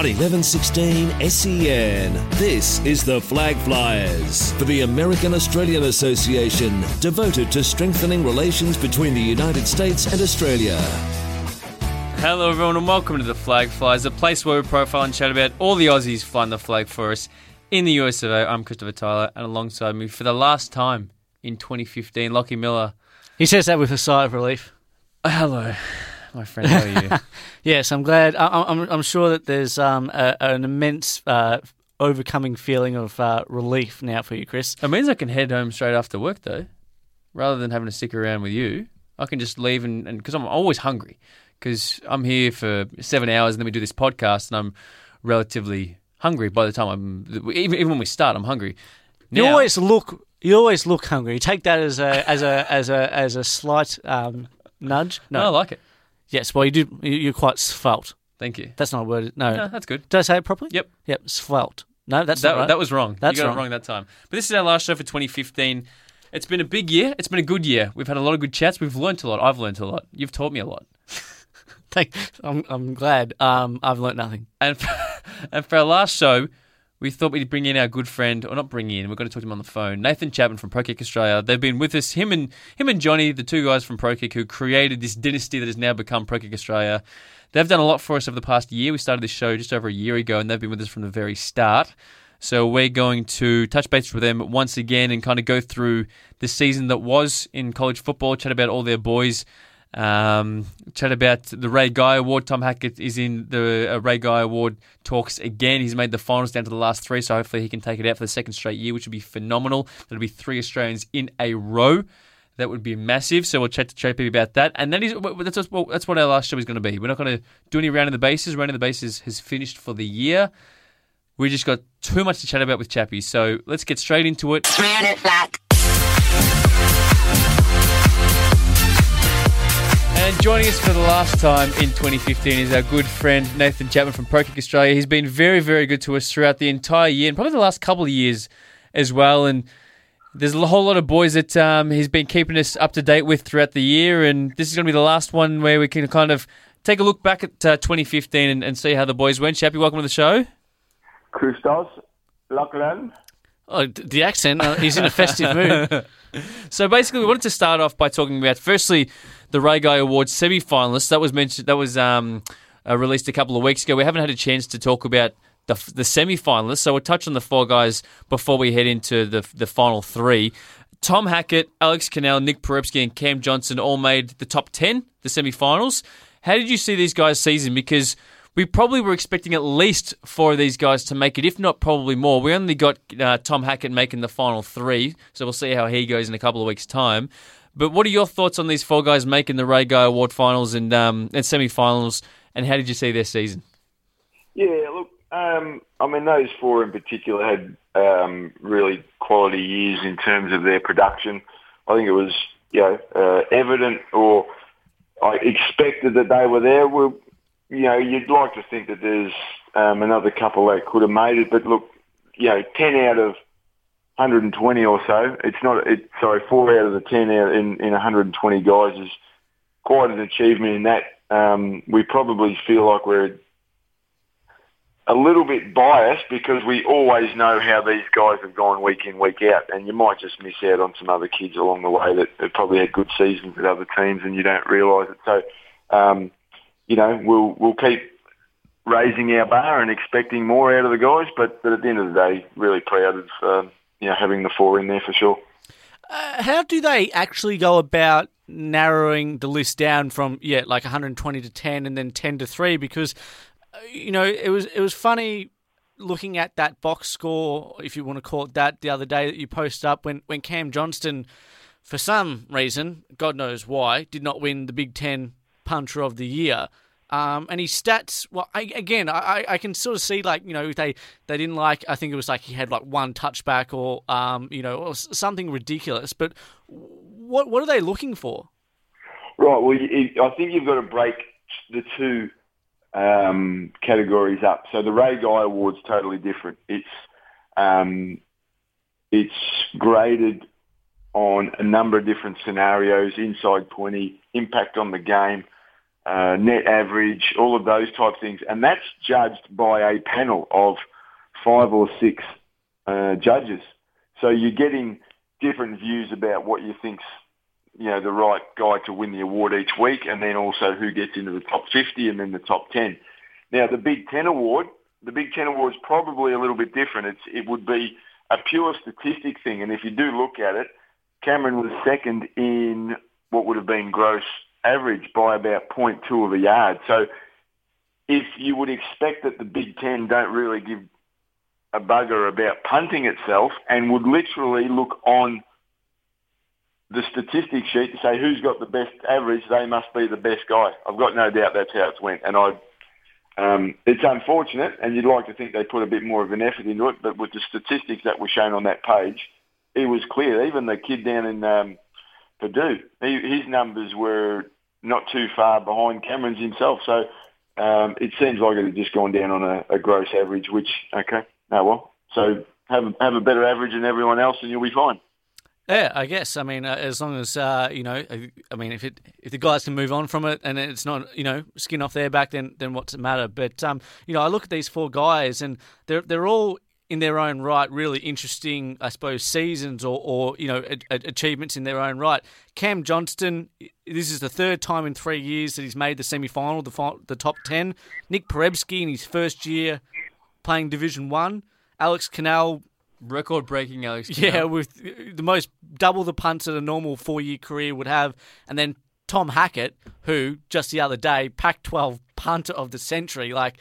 on 1116 SEN. This is the Flag Flyers for the American Australian Association, devoted to strengthening relations between the United States and Australia. Hello, everyone, and welcome to the Flag Flyers, a place where we profile and chat about all the Aussies flying the flag for us in the US of A. I'm Christopher Tyler, and alongside me for the last time in 2015, Lachie Miller. He says that with a sigh of relief. Uh, hello, my friend. How are you? yes, I'm glad. I, I'm, I'm sure that there's um, a, an immense uh, overcoming feeling of uh, relief now for you, Chris. it means I can head home straight after work, though, rather than having to stick around with you. I can just leave and because I'm always hungry because I'm here for seven hours and then we do this podcast and I'm relatively hungry by the time I'm even, even when we start I'm hungry. You always look. You always look hungry. Take that as a as a as a as a slight um, nudge. no, I like it. Yes. Well, you do. you- You're quite svelte. Thank you. That's not a word. No. No, that's good. Did I say it properly? Yep. Yep. Svelte. No, that's That, not right. that was wrong. That's you got wrong. it wrong that time. But this is our last show for 2015. It's been a big year. It's been a good year. We've had a lot of good chats. We've learnt a lot. I've learnt a lot. You've taught me a lot. Thank, I'm I'm glad. Um, I've learnt nothing. And for, and for our last show, we thought we'd bring in our good friend, or not bring in. We're going to talk to him on the phone. Nathan Chapman from ProKick Australia. They've been with us. Him and him and Johnny, the two guys from ProKick who created this dynasty that has now become ProKick Australia. They've done a lot for us over the past year. We started this show just over a year ago, and they've been with us from the very start. So we're going to touch base with them once again and kind of go through the season that was in college football, chat about all their boys, um, chat about the Ray Guy Award. Tom Hackett is in the uh, Ray Guy Award talks again. He's made the finals down to the last three, so hopefully he can take it out for the second straight year, which would be phenomenal. That'll be three Australians in a row. That would be massive. So we'll chat to JP about that. And that is that's what, that's what our last show is going to be. We're not going to do any round of the bases. Round of the bases has finished for the year. We just got too much to chat about with Chappie. So let's get straight into it. And joining us for the last time in 2015 is our good friend Nathan Chapman from ProKick Australia. He's been very, very good to us throughout the entire year and probably the last couple of years as well. And there's a whole lot of boys that um, he's been keeping us up to date with throughout the year. And this is going to be the last one where we can kind of take a look back at uh, 2015 and, and see how the boys went. Chappie, welcome to the show. Christos, Lachlan. Oh, the accent. Uh, he's in a festive mood. So basically, we wanted to start off by talking about firstly the Ray Guy Awards semi-finalists. That was mentioned. That was um, uh, released a couple of weeks ago. We haven't had a chance to talk about the, the semi-finalists, so we'll touch on the four guys before we head into the the final three. Tom Hackett, Alex Kinal, Nick Porebski, and Cam Johnston all made the top ten, the semi-finals. How did you see these guys' season? Because we probably were expecting at least four of these guys to make it, if not probably more. We only got uh, Tom Hackett making the final three, so we'll see how he goes in a couple of weeks' time. But what are your thoughts on these four guys making the Ray Guy Award finals and um, and semi-finals? And how did you see their season? Yeah, look, um, I mean, those four in particular had um, really quality years in terms of their production. I think it was, you know, uh, evident or I expected that they were there. Well, you know, you'd like to think that there's um, another couple that could have made it, but look, you know, 10 out of 120 or so, it's not, it, sorry, four out of the 10 out in, in 120 guys is quite an achievement in that. Um, we probably feel like we're a little bit biased because we always know how these guys have gone week in, week out, and you might just miss out on some other kids along the way that have probably had good seasons with other teams and you don't realise it. So, um, you know, we'll we'll keep raising our bar and expecting more out of the guys, but, but at the end of the day, really proud of um, you know having the four in there for sure. Uh, how do they actually go about narrowing the list down from yeah, like 120 to 10, and then 10 to three? Because uh, you know it was it was funny looking at that box score, if you want to call it that, the other day that you posted up when when Cam Johnston, for some reason, God knows why, did not win the Big Ten Puncher of the Year. Um, and his stats, well, I, again, I, I can sort of see like you know they they didn't like. I think it was like he had like one touchback or um, you know or something ridiculous. But what what are they looking for? Right. Well, I think you've got to break the two um, categories up. So the Ray Guy Award's totally different. It's um, it's graded on a number of different scenarios: inside twenty, impact on the game, uh, net average, all of those type things, and that's judged by a panel of five or six uh, judges. So you're getting different views about what you think's you know the right guy to win the award each week, and then also who gets into the top 50 and then the top 10. Now the Big Ten award, the Big Ten award is probably a little bit different. It's it would be a pure statistic thing, and if you do look at it, Cameron was second in what would have been gross average by about 0.2 of a yard. So if you would expect that the Big Ten don't really give a bugger about punting itself and would literally look on the statistics sheet to say who's got the best average, they must be the best guy. I've got no doubt that's how it's went. And I, um, it's unfortunate, and you'd like to think they put a bit more of an effort into it, but with the statistics that were shown on that page, it was clear. Even the kid down in um, Purdue, he, his numbers were not too far behind Cameron's himself. So um, it seems like it had just gone down on a, a gross average, which, okay, oh well. So have, have a better average than everyone else and you'll be fine. Yeah, I guess. I mean, uh, as long as uh, you know, I mean, if it if the guys can move on from it and it's not you know skin off their back, then then what's the matter? But um, you know, I look at these four guys and they're they're all in their own right really interesting, I suppose, seasons or, or you know a, a, achievements in their own right. Cam Johnston, this is the third time in three years that he's made the semi final, the the top ten. Nick Porebski in his first year playing Division One. Alex Kinal record breaking Alex. Yeah, with the most double the punts that a normal four year career would have, and then Tom Hackett, who just the other day Pac-12 punter of the century, like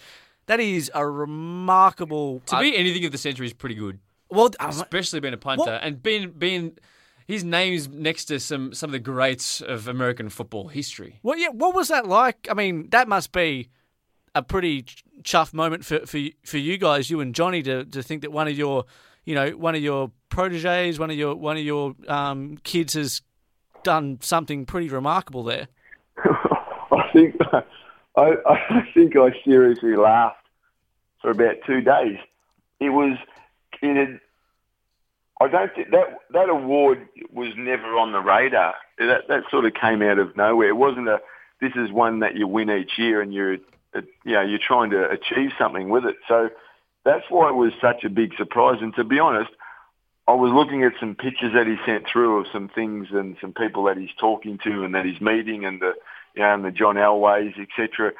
that is a remarkable. To be anything of the century is pretty good. Well, especially being a punter what? and being being his name's next to some some of the greats of American football history. Well, yeah, what was that like? I mean, that must be a pretty chuff moment for for for you guys, you and Johnny, to to think that one of your you know one of your proteges, one of your one of your um, kids has done something pretty remarkable there. I think I, I think I seriously laughed for about two days. It was it had, I don't think that that award was never on the radar. That that sort of came out of nowhere. It wasn't a this is one that you win each year and you're uh, you know you're trying to achieve something with it. So that's why it was such a big surprise. And to be honest, I was looking at some pictures that he sent through of some things and some people that he's talking to and that he's meeting and the you know and the John Elways etc.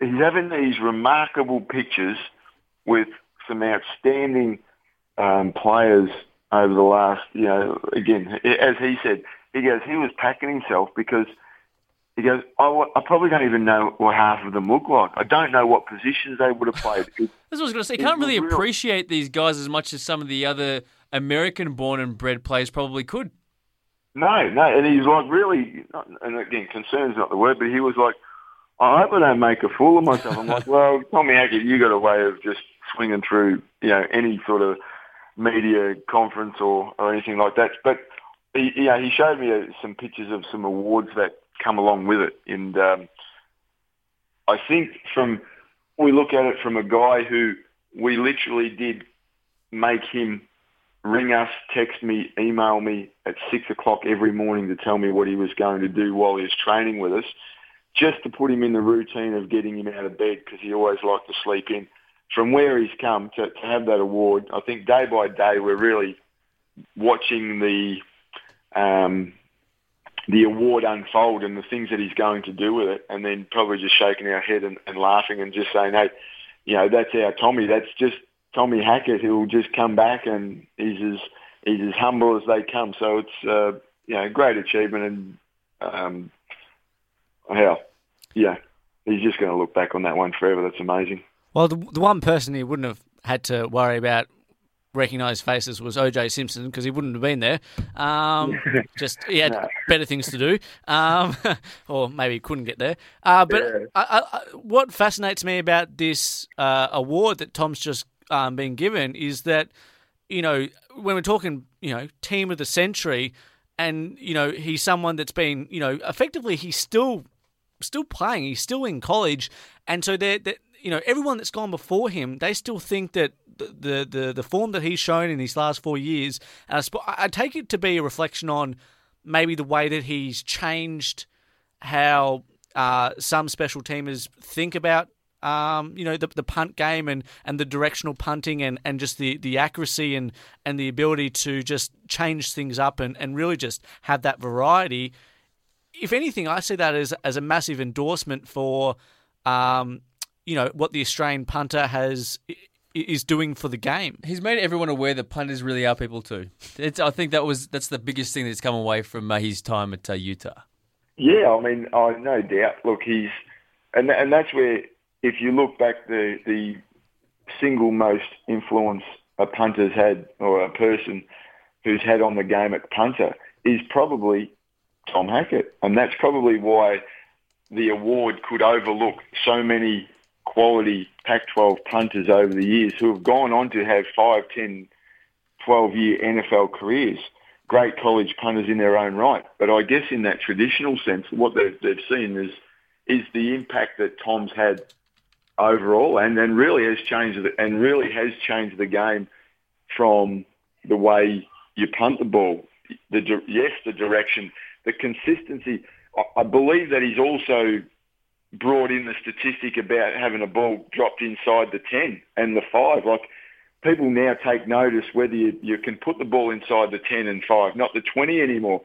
He's having these remarkable pictures with some outstanding um, players over the last you know again as he said he goes he was packing himself because he goes, I, I probably don't even know what half of them look like. I don't know what positions they would have played. That's what I was going to say. You can't really real. appreciate these guys as much as some of the other American-born and bred players probably could. No, no, and he's like really, and again, concern's not the word, but he was like, I hope I don't make a fool of myself. I'm like, well, Tommy Hackett, you got a way of just swinging through, you know, any sort of media conference or, or anything like that. But he, you know, he showed me uh, some pictures of some awards that come along with it. And um, I think from we look at it from a guy who we literally did make him ring us, text me, email me at six o'clock every morning to tell me what he was going to do while he was training with us, just to put him in the routine of getting him out of bed because he always liked to sleep in. From where he's come to, to have that award, I think day by day we're really watching the um, the award unfold and the things that he's going to do with it, and then probably just shaking our head and, and laughing and just saying, "Hey, you know, that's our Tommy. That's just Tommy Hackett. He'll just come back and he's as he's as humble as they come." So it's uh, you know, great achievement, and um, hell, yeah, he's just going to look back on that one forever. That's amazing. Well, the, the one person he wouldn't have had to worry about recognise faces was OJ Simpson because he wouldn't have been there. Um, just he had no. better things to do, um, or maybe he couldn't get there. Uh, but yeah. I, I, what fascinates me about this uh, award that Tom's just um, been given is that you know when we're talking you know team of the century, and you know he's someone that's been you know effectively he's still still playing, he's still in college, and so they're, they're you know everyone that's gone before him, they still think that the the the form that he's shown in these last four years, I, I take it to be a reflection on maybe the way that he's changed how uh, some special teamers think about um, you know, the, the punt game and, and the directional punting and, and just the, the accuracy and, and the ability to just change things up and, and really just have that variety. If anything, I see that as, as a massive endorsement for, um, you know, what the Australian punter has is doing for the game. He's made everyone aware that punters really are people too. It's, I think that was that's the biggest thing that's come away from uh, his time at uh, Utah. Yeah, I mean, I no doubt. Look, he's and and that's where if you look back, the the single most influence a punter's had or a person who's had on the game at punter is probably Tom Hackett, and that's probably why the award could overlook so many quality Pac-12 punters over the years who have gone on to have 5, 10, 12-year NFL careers. Great college punters in their own right. But I guess in that traditional sense, what they've, they've seen is is the impact that Tom's had overall, and then really has changed the, and really has changed the game from the way you punt the ball. The yes, the direction, the consistency. I, believe that he's also brought in the statistic about having a ball dropped inside the ten and the five. Like people now take notice whether you, you can put the ball inside the ten and five, not the twenty anymore.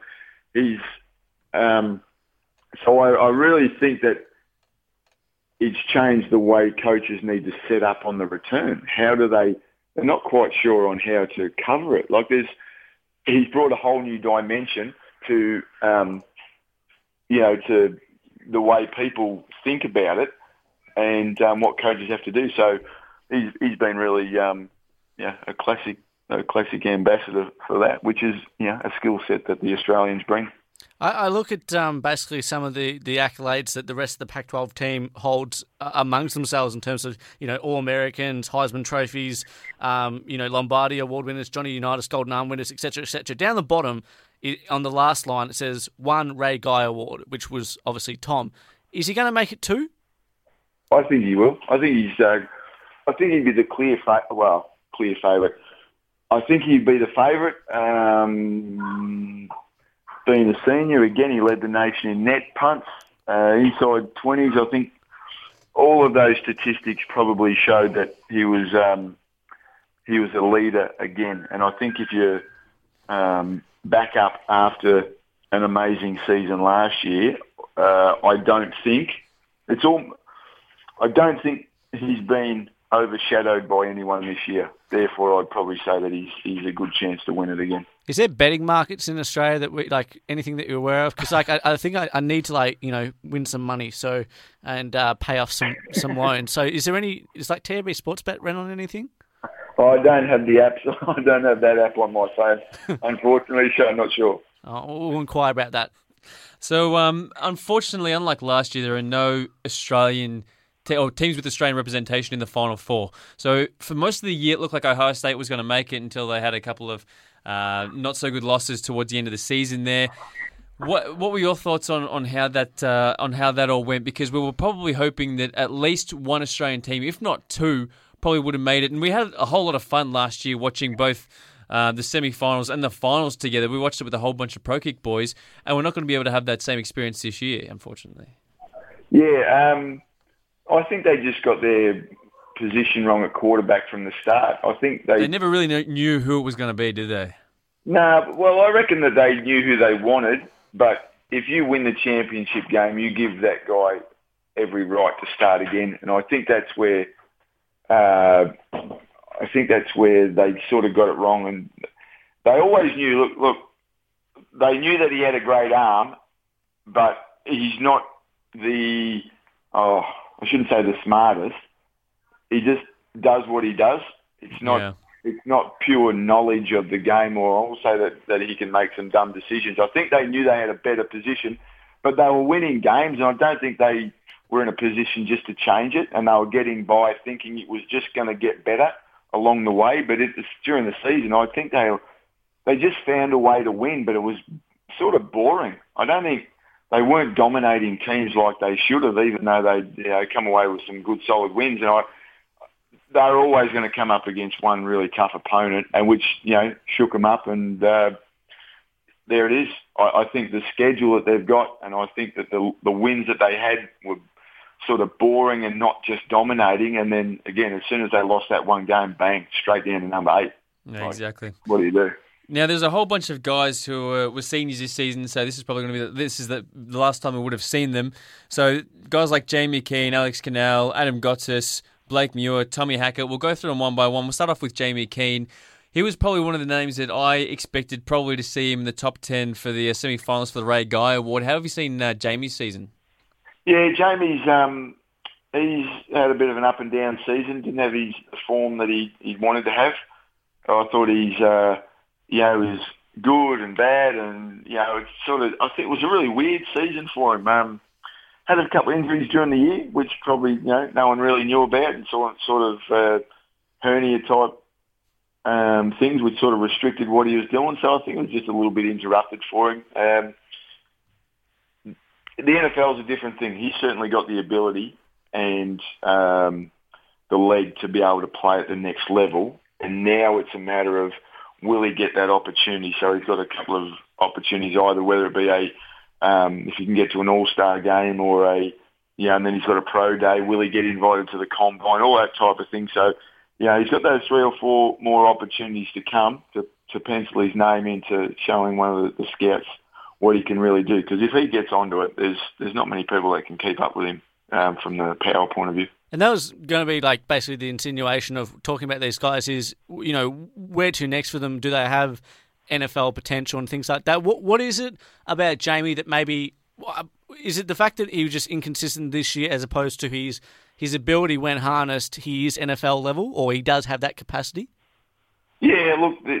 He's um, so I, I really think that it's changed the way coaches need to set up on the return. How do they? They're not quite sure on how to cover it. Like there's, he's brought a whole new dimension to, um, you know, to the way people think about it and um, what coaches have to do. So he's he's been really, um, yeah, a classic a classic ambassador for that, which is you know a skill set that the Australians bring. I, I look at um, basically some of the, the accolades that the rest of the Pac-12 team holds uh, amongst themselves in terms of you know All Americans, Heisman trophies, um, you know Lombardi Award winners, Johnny Unitas Golden Arm winners, etc., etc. Down the bottom, it, on the last line, it says one Ray Guy Award, which was obviously Tom. Is he going to make it two? I think he will. I think he's. Uh, I think he'd be the clear fa- well, clear favourite. I think he'd be the favourite. Um, being a senior, again, he led the nation in net punts, uh, inside 20s. I think all of those statistics probably showed that he was um, he was a leader again. And I think if you um, back up after an amazing season last year, uh, I don't think it's all. I don't think he's been overshadowed by anyone this year. Therefore, I'd probably say that he's he's a good chance to win it again. Is there betting markets in Australia that we like anything that you're aware of? Because like I, I think I, I, need to like you know win some money so and uh, pay off some some loans. So is there any? Is like TAB Sportsbet run on anything? I don't have the app. I don't have that app on my phone, unfortunately. So I'm not sure. Oh, we'll inquire about that. So, um, unfortunately, unlike last year, there are no Australian te- or teams with Australian representation in the Final Four. So, for most of the year, it looked like Ohio State was going to make it until they had a couple of uh, not so good losses towards the end of the season there. What what were your thoughts on on how that uh, on how that all went? Because we were probably hoping that at least one Australian team, if not two, probably would have made it. And we had a whole lot of fun last year watching both. Uh, the semi-finals and the finals together. We watched it with a whole bunch of pro kick boys, and we're not going to be able to have that same experience this year, unfortunately. Yeah, um, I think they just got their position wrong at quarterback from the start. I think they they never really knew who it was going to be, did they? No, nah, well, I reckon that they knew who they wanted, but if you win the championship game, you give that guy every right to start again, and I think that's where uh, I think that's where they sort of got it wrong, and they always knew. Look, look, they knew that he had a great arm, but he's not the oh, I shouldn't say the smartest he just does what he does. It's not yeah. it's not pure knowledge of the game, or I'll say that that he can make some dumb decisions. I think they knew they had a better position, but they were winning games, and I don't think they were in a position just to change it, and they were getting by thinking it was just going to get better along the way. But it was during the season, I think they they just found a way to win, but it was sort of boring. I don't think they weren't dominating teams like they should have, even though they you know, come away with some good solid wins. And I they're always going to come up against one really tough opponent, and which you know shook them up. And uh, there it is. I, I think the schedule that they've got, and I think that the the wins that they had were sort of boring and not just dominating. And then again, as soon as they lost that one game, bang, straight down to number eight. Yeah, exactly. What do you do? Now, there's a whole bunch of guys who uh, were seniors this season, so this is probably going to be the, this is the, last time we would have seen them. So guys like Jamie Keehn, Alex Kinal, Adam Gotsis, Blake Muir, Tommy Hackett. We'll go through them one by one. We'll start off with Jamie Keehn. He was probably one of the names that I expected probably to see him in the top ten for the uh, semi-finals for the Ray Guy Award. How have you seen uh, Jamie's season? Yeah, Jamie's um, he's had a bit of an up and down season. Didn't have his form that he, he wanted to have. I thought he's uh, you know was good and bad, and you know it's sort of I think it was a really weird season for him. Um, had a couple of injuries during the year, which probably you know no one really knew about, and sort sort of uh, hernia type um, things, which sort of restricted what he was doing. So I think it was just a little bit interrupted for him. Um, the NFL is a different thing. He's certainly got the ability and um, the leg to be able to play at the next level. And now it's a matter of will he get that opportunity? So he's got a couple of opportunities, either whether it be a um, if he can get to an All-Star game or a you know, and then he's got a pro day. Will he get invited to the combine? All that type of thing. So you know, he's got those three or four more opportunities to come to, to pencil his name into showing one of the, the scouts what he can really do. Because if he gets onto it, there's there's not many people that can keep up with him um, from the power point of view. And that was going to be like basically the insinuation of talking about these guys is, you know, where to next for them? Do they have NFL potential and things like that? What What is it about Jamie that maybe is it the fact that he was just inconsistent this year as opposed to his his ability when harnessed, he is NFL level, or he does have that capacity? Yeah, look, the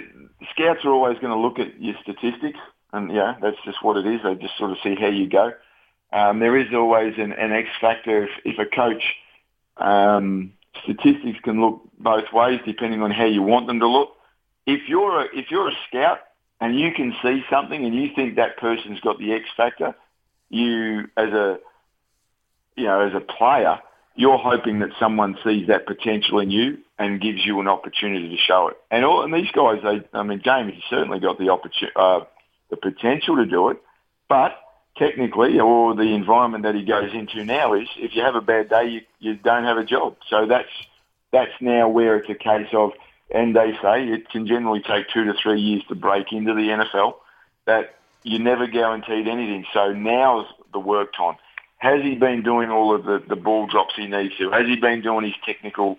scouts are always going to look at your statistics, and yeah, that's just what it is. They just sort of see how you go. Um, there is always an, an X factor if, if a coach um, statistics can look both ways depending on how you want them to look. If you're a, if you're a scout and you can see something and you think that person's got the X factor, you as a you know as a player you're hoping that someone sees that potential in you and gives you an opportunity to show it. And all and these guys, they, I mean, Jamie's certainly got the opportunity, uh, the potential to do it, but technically, or the environment that he goes into now is, if you have a bad day, you, you don't have a job. So that's that's now where it's a case of, and they say it can generally take two to three years to break into the NFL. That you're never guaranteed anything. So now's the work time. Has he been doing all of the, the ball drops he needs to? Has he been doing his technical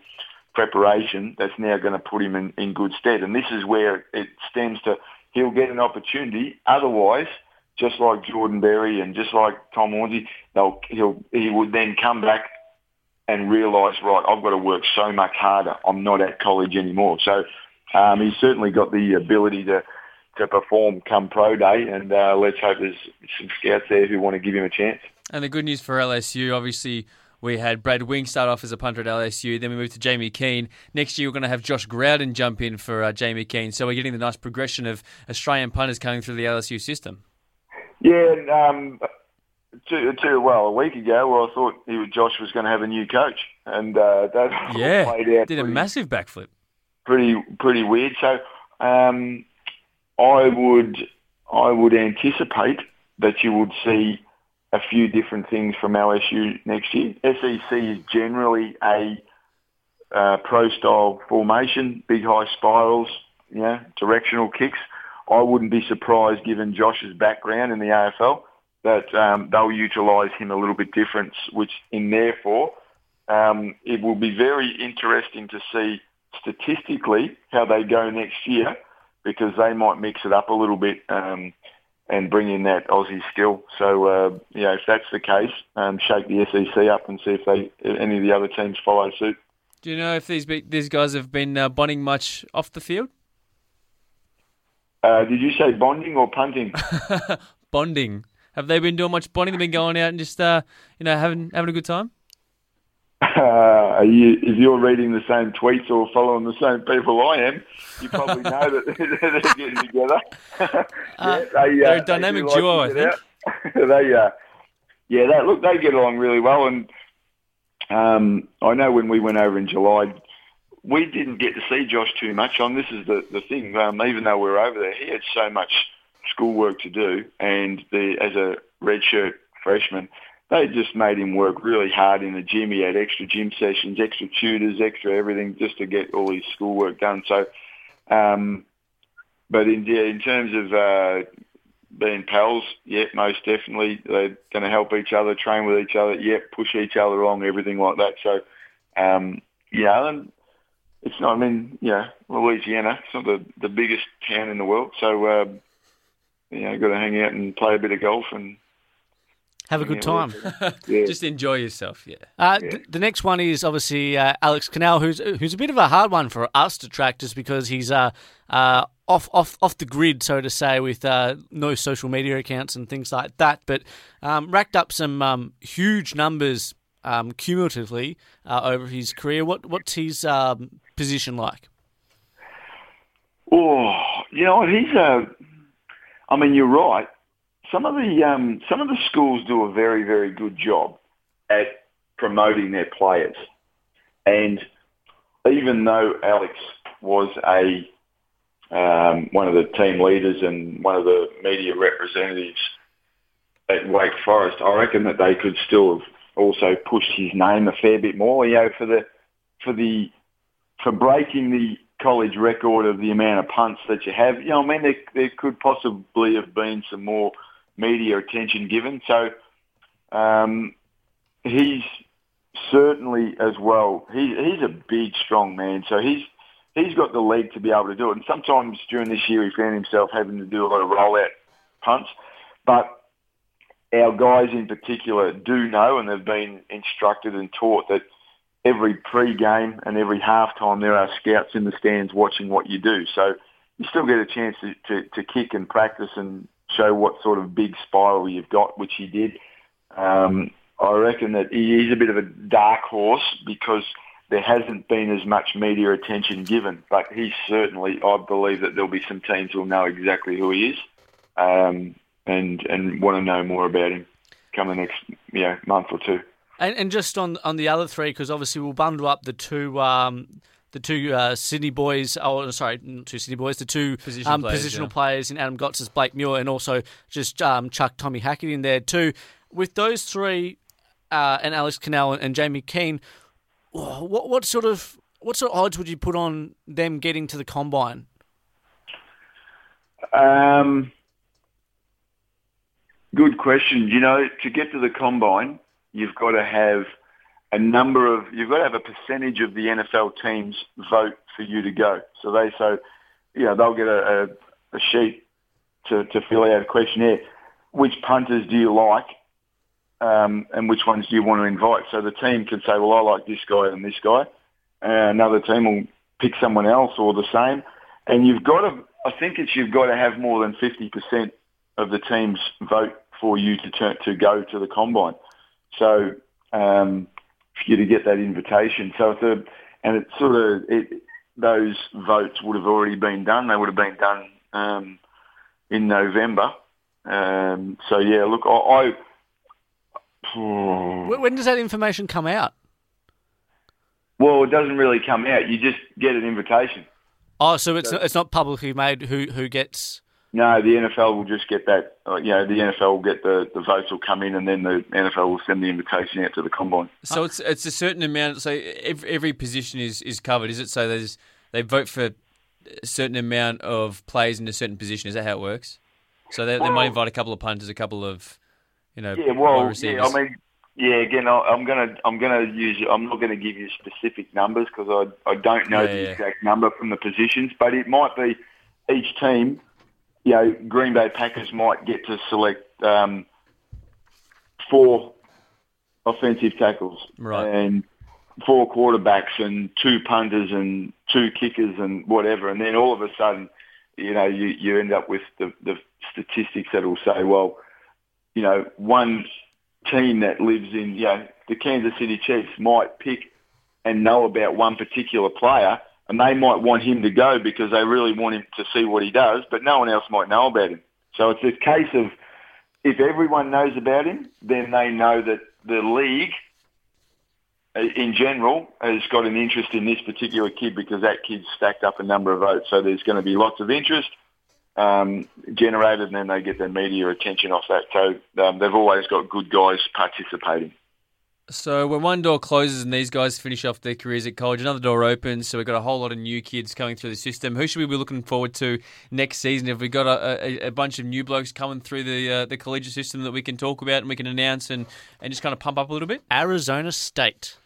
preparation that's now going to put him in, in good stead? And this is where it stems to he'll get an opportunity. Otherwise, just like Jordan Berry and just like Tom Hornsey, they'll, he'll, he would then come back and realise, right, I've got to work so much harder. I'm not at college anymore. So um, he's certainly got the ability to to perform come pro day, and uh, let's hope there's some scouts there who want to give him a chance. And the good news for LSU, obviously, we had Brad Wing start off as a punter at LSU. Then we moved to Jamie Keehn. Next year, we're going to have Josh Growden jump in for uh, Jamie Keehn. So we're getting the nice progression of Australian punters coming through the LSU system. Yeah, um, too, too, well, a week ago, well, I thought he, Josh was going to have a new coach, and uh, that yeah, played out. Did pretty, a massive backflip. Pretty, pretty weird. So, um, I would, I would anticipate that you would see a few different things from LSU next year. SEC is generally a uh, pro-style formation, big high spirals, you know, directional kicks. I wouldn't be surprised, given Josh's background in the AFL, that um, they'll utilise him a little bit different, which in therefore um, it will be very interesting to see statistically how they go next year because they might mix it up a little bit. Um, and bring in that Aussie skill. So, uh, you know, if that's the case, um, shake the SEC up and see if they any of the other teams follow suit. Do you know if these these guys have been uh, bonding much off the field? Uh, did you say bonding or punting? bonding. Have they been doing much bonding? They've been going out and just uh, you know having having a good time. Uh, you, if you're reading the same tweets or following the same people I am, you probably know that they're getting together. Uh, yeah, they, they're a uh, dynamic they duo, I think. they, uh, yeah, they, look, they get along really well, and um, I know when we went over in July, we didn't get to see Josh too much on. This is the the thing. Um, even though we were over there, he had so much schoolwork to do, and the, as a redshirt freshman, they just made him work really hard in the gym. He had extra gym sessions, extra tutors, extra everything just to get all his schoolwork done. So, um, but in, in terms of uh, being pals, yeah, most definitely they're going to help each other, train with each other, yeah, push each other along, everything like that. So, um, yeah, and it's not. I mean, yeah, Louisiana, it's not the the biggest town in the world, so um, you know, got to hang out and play a bit of golf and Have a good time. yeah. Just enjoy yourself. Yeah. Uh, th- the next one is obviously uh, Alex Kinal, who's who's a bit of a hard one for us to track, just because he's uh, uh, off off off the grid, so to say, with uh, no social media accounts and things like that. But um, racked up some um, huge numbers um, cumulatively uh, over his career. What what's his um, position like? Oh, you know? He's a. I mean, you're right. Some of the um, some of the schools do a very very good job at promoting their players, and even though Alex was a um, one of the team leaders and one of the media representatives at Wake Forest, I reckon that they could still have also pushed his name a fair bit more. You know, for the for the for breaking the college record of the amount of punts that you have. You know, I mean, there, there could possibly have been some more media attention given. So um, he's certainly as well. He, he's a big, strong man. So he's he's got the leg to be able to do it. And sometimes during this year, he found himself having to do a lot of rollout punts. But our guys in particular do know, and they've been instructed and taught that every pre-game and every halftime there are scouts in the stands watching what you do. So you still get a chance to, to, to kick and practice and show what sort of big spiral you've got, which he did. Um, I reckon that he is a bit of a dark horse because there hasn't been as much media attention given. But he's certainly, I believe that there'll be some teams who'll know exactly who he is um, and and want to know more about him come the next you know, month or two. And, and just on on the other three, because obviously we'll bundle up the two. Um, the two uh, Sydney boys, oh sorry, not two Sydney boys, the two Position um, players, positional yeah. players in Adam Gotsis Blake Muir, and also just um, chuck Tommy Hackett in there too. With those three, uh, and Alex Kinal and Jamie Keehn, what what sort of what sort of odds would you put on them getting to the combine? Um, good question. You know, to get to the combine, you've got to have a number of, you've got to have a percentage of the NFL teams vote for you to go. So they, so, you know, they'll get a, a, a sheet to, to fill out a questionnaire. Which punters do you like? Um, and which ones do you want to invite? So the team can say, well, I like this guy and this guy. And another team will pick someone else or the same. And you've got to, I think it's you've got to have more than 50% of the teams vote for you to turn, to go to the combine. So um, for you to get that invitation. So it's a, and it's sort of, it, those votes would have already been done. They would have been done um, in November. Um, so yeah, look, I, I When when does that information come out? well, it doesn't really come out. You just get an invitation. Oh, so it's it's not publicly made who who gets. No, the NFL will just get that. Uh, you know, the NFL will get the, the votes will come in, and then the NFL will send the invitation out to the combine. So it's it's a certain amount. So every, every position is, is covered, is it? So there's they vote for a certain amount of players in a certain position. Is that how it works? So they, they might invite a couple of punters, a couple of you know Yeah, well, yeah. I mean, yeah. Again, I'm gonna I'm gonna use. I'm not gonna give you specific numbers because I I don't know Yeah, the yeah. exact number from the positions, but it might be each team. You know, Green Bay Packers might get to select um, four offensive tackles Right. and four quarterbacks and two punters and two kickers and whatever, and then all of a sudden, you know, you, you end up with the, the statistics that will say, well, you know, one team that lives in, you know, the Kansas City Chiefs might pick and know about one particular player, and they might want him to go because they really want him to see what he does, but no one else might know about him. So it's a case of if everyone knows about him, then they know that the league uh, in general has got an interest in this particular kid because that kid's stacked up a number of votes. So there's going to be lots of interest. um, generated, and then they get their media attention off that. So um, they've always got good guys participating. So when one door closes and these guys finish off their careers at college, another door opens. So we've got a whole lot of new kids coming through the system. Who should we be looking forward to next season? Have we got a, a, a bunch of new blokes coming through the uh, the collegiate system that we can talk about and we can announce and, and just kind of pump up a little bit? Arizona State.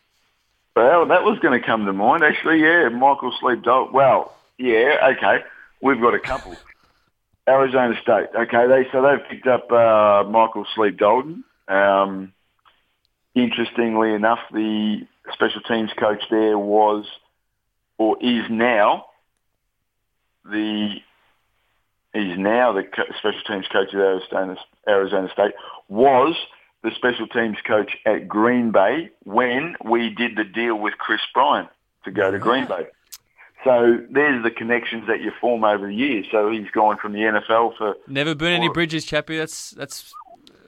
Well, that was going to come to mind actually. Yeah, Michael Sleep Dalton. Well, yeah, okay. We've got a couple. Arizona State. Okay, they so they've picked up uh, Michael Sleep Dalton. Um, interestingly enough, the special teams coach there was or is now the he's now the special teams coach at Arizona, Arizona State was the special teams coach at Green Bay when we did the deal with Chris Bryan to go to Green Bay. So there's the connections that you form over the years. So he's gone from the NFL for never burn any bridges, Chappie. That's that's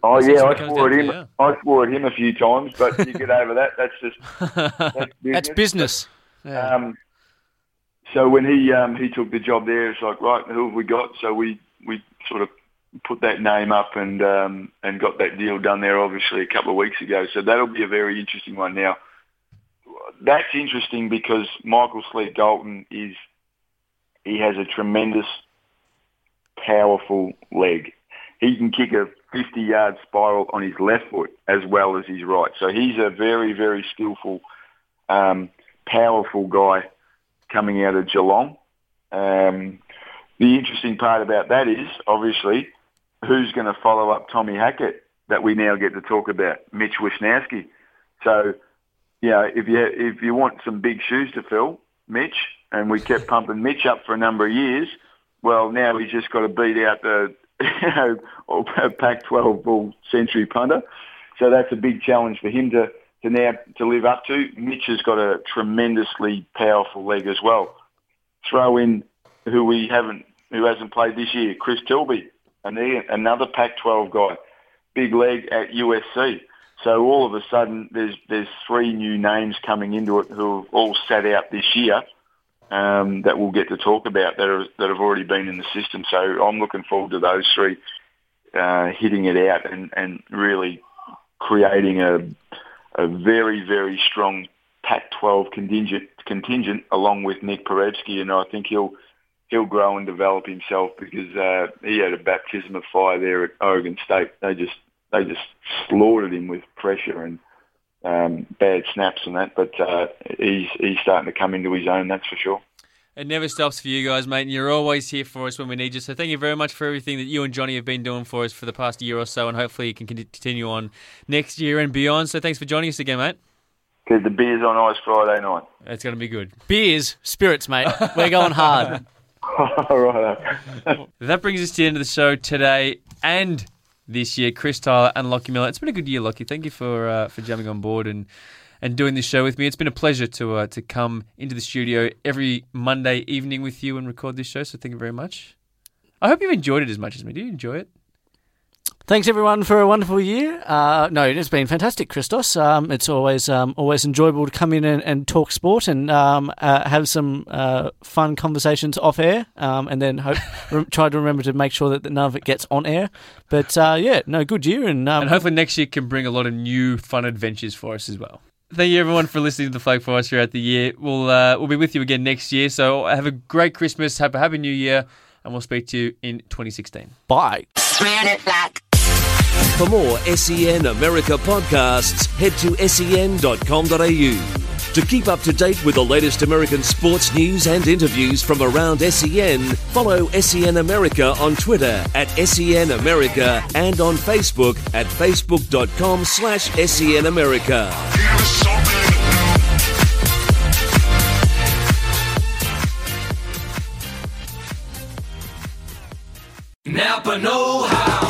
Oh yeah, I swore at him. To, I swore at him a few times, but you get over that. That's just that's business. That's business. Yeah. Um, so when he um, he took the job there, it's like right, who have we got? So we we sort of put that name up and um, and got that deal done there. Obviously, a couple of weeks ago. So that'll be a very interesting one. Now, that's interesting because Michael Sleep Dalton is he has a tremendous, powerful leg. He can kick a 50 yard spiral on his left foot as well as his right. So he's a very, very skillful, um, powerful guy coming out of Geelong. Um, the interesting part about that is obviously who's going to follow up Tommy Hackett that we now get to talk about, Mitch Wishnowsky. So, you know, if you if you want some big shoes to fill, Mitch, and we kept pumping Mitch up for a number of years, well, now he's just got to beat out the you know, or Pac-12 bull century punter. So that's a big challenge for him to, to now to live up to. Mitch has got a tremendously powerful leg as well. Throw in who we haven't, who hasn't played this year, Chris Tilley, and another Pac-12 guy, big leg at USC. So all of a sudden, there's there's three new names coming into it who have all sat out this year um, that we'll get to talk about that, are, that have already been in the system. So I'm looking forward to those three uh, hitting it out and, and really creating a, a very, very strong Pac-12 contingent, contingent along with Nick Porebski, and I think he'll he'll grow and develop himself because uh, he had a baptism of fire there at Oregon State. They just they just slaughtered him with pressure and um, bad snaps and that, but uh, he's he's starting to come into his own. That's for sure. It never stops for you guys, mate, and you're always here for us when we need you. So thank you very much for everything that you and Johnny have been doing for us for the past year or so, and hopefully you can continue on next year and beyond. So thanks for joining us again, mate. Because the beer's on ice Friday night. It's going to be good. Beers, spirits, mate. We're going hard. All right. that brings us to the end of the show today, and this year. Chris Tyler and Lachie Miller. It's been a good year, Lachie. Thank you for uh, for jumping on board and and doing this show with me. It's been a pleasure to uh, to come into the studio every Monday evening with you and record this show. So thank you very much. I hope you've enjoyed it as much as me. Do you enjoy it? Thanks everyone for a wonderful year. Uh, no, it's been fantastic, Christos. Um, it's always um, always enjoyable to come in and, and talk sport and um, uh, have some uh, fun conversations off air, um, and then hope, re- try to remember to make sure that none of it gets on air. But uh, yeah, no, good year, and um, and hopefully next year can bring a lot of new fun adventures for us as well. Thank you everyone for listening to the Flag Flyers throughout the year. We'll uh, we'll be with you again next year. So have a great Christmas, have a happy New Year, and we'll speak to you in 2016. Bye. For more SEN America podcasts, head to sen.com.au. To keep up to date with the latest American sports news and interviews from around SEN, follow SEN America on Twitter at SEN America and on Facebook at facebook.com slash SEN America. Napa Know.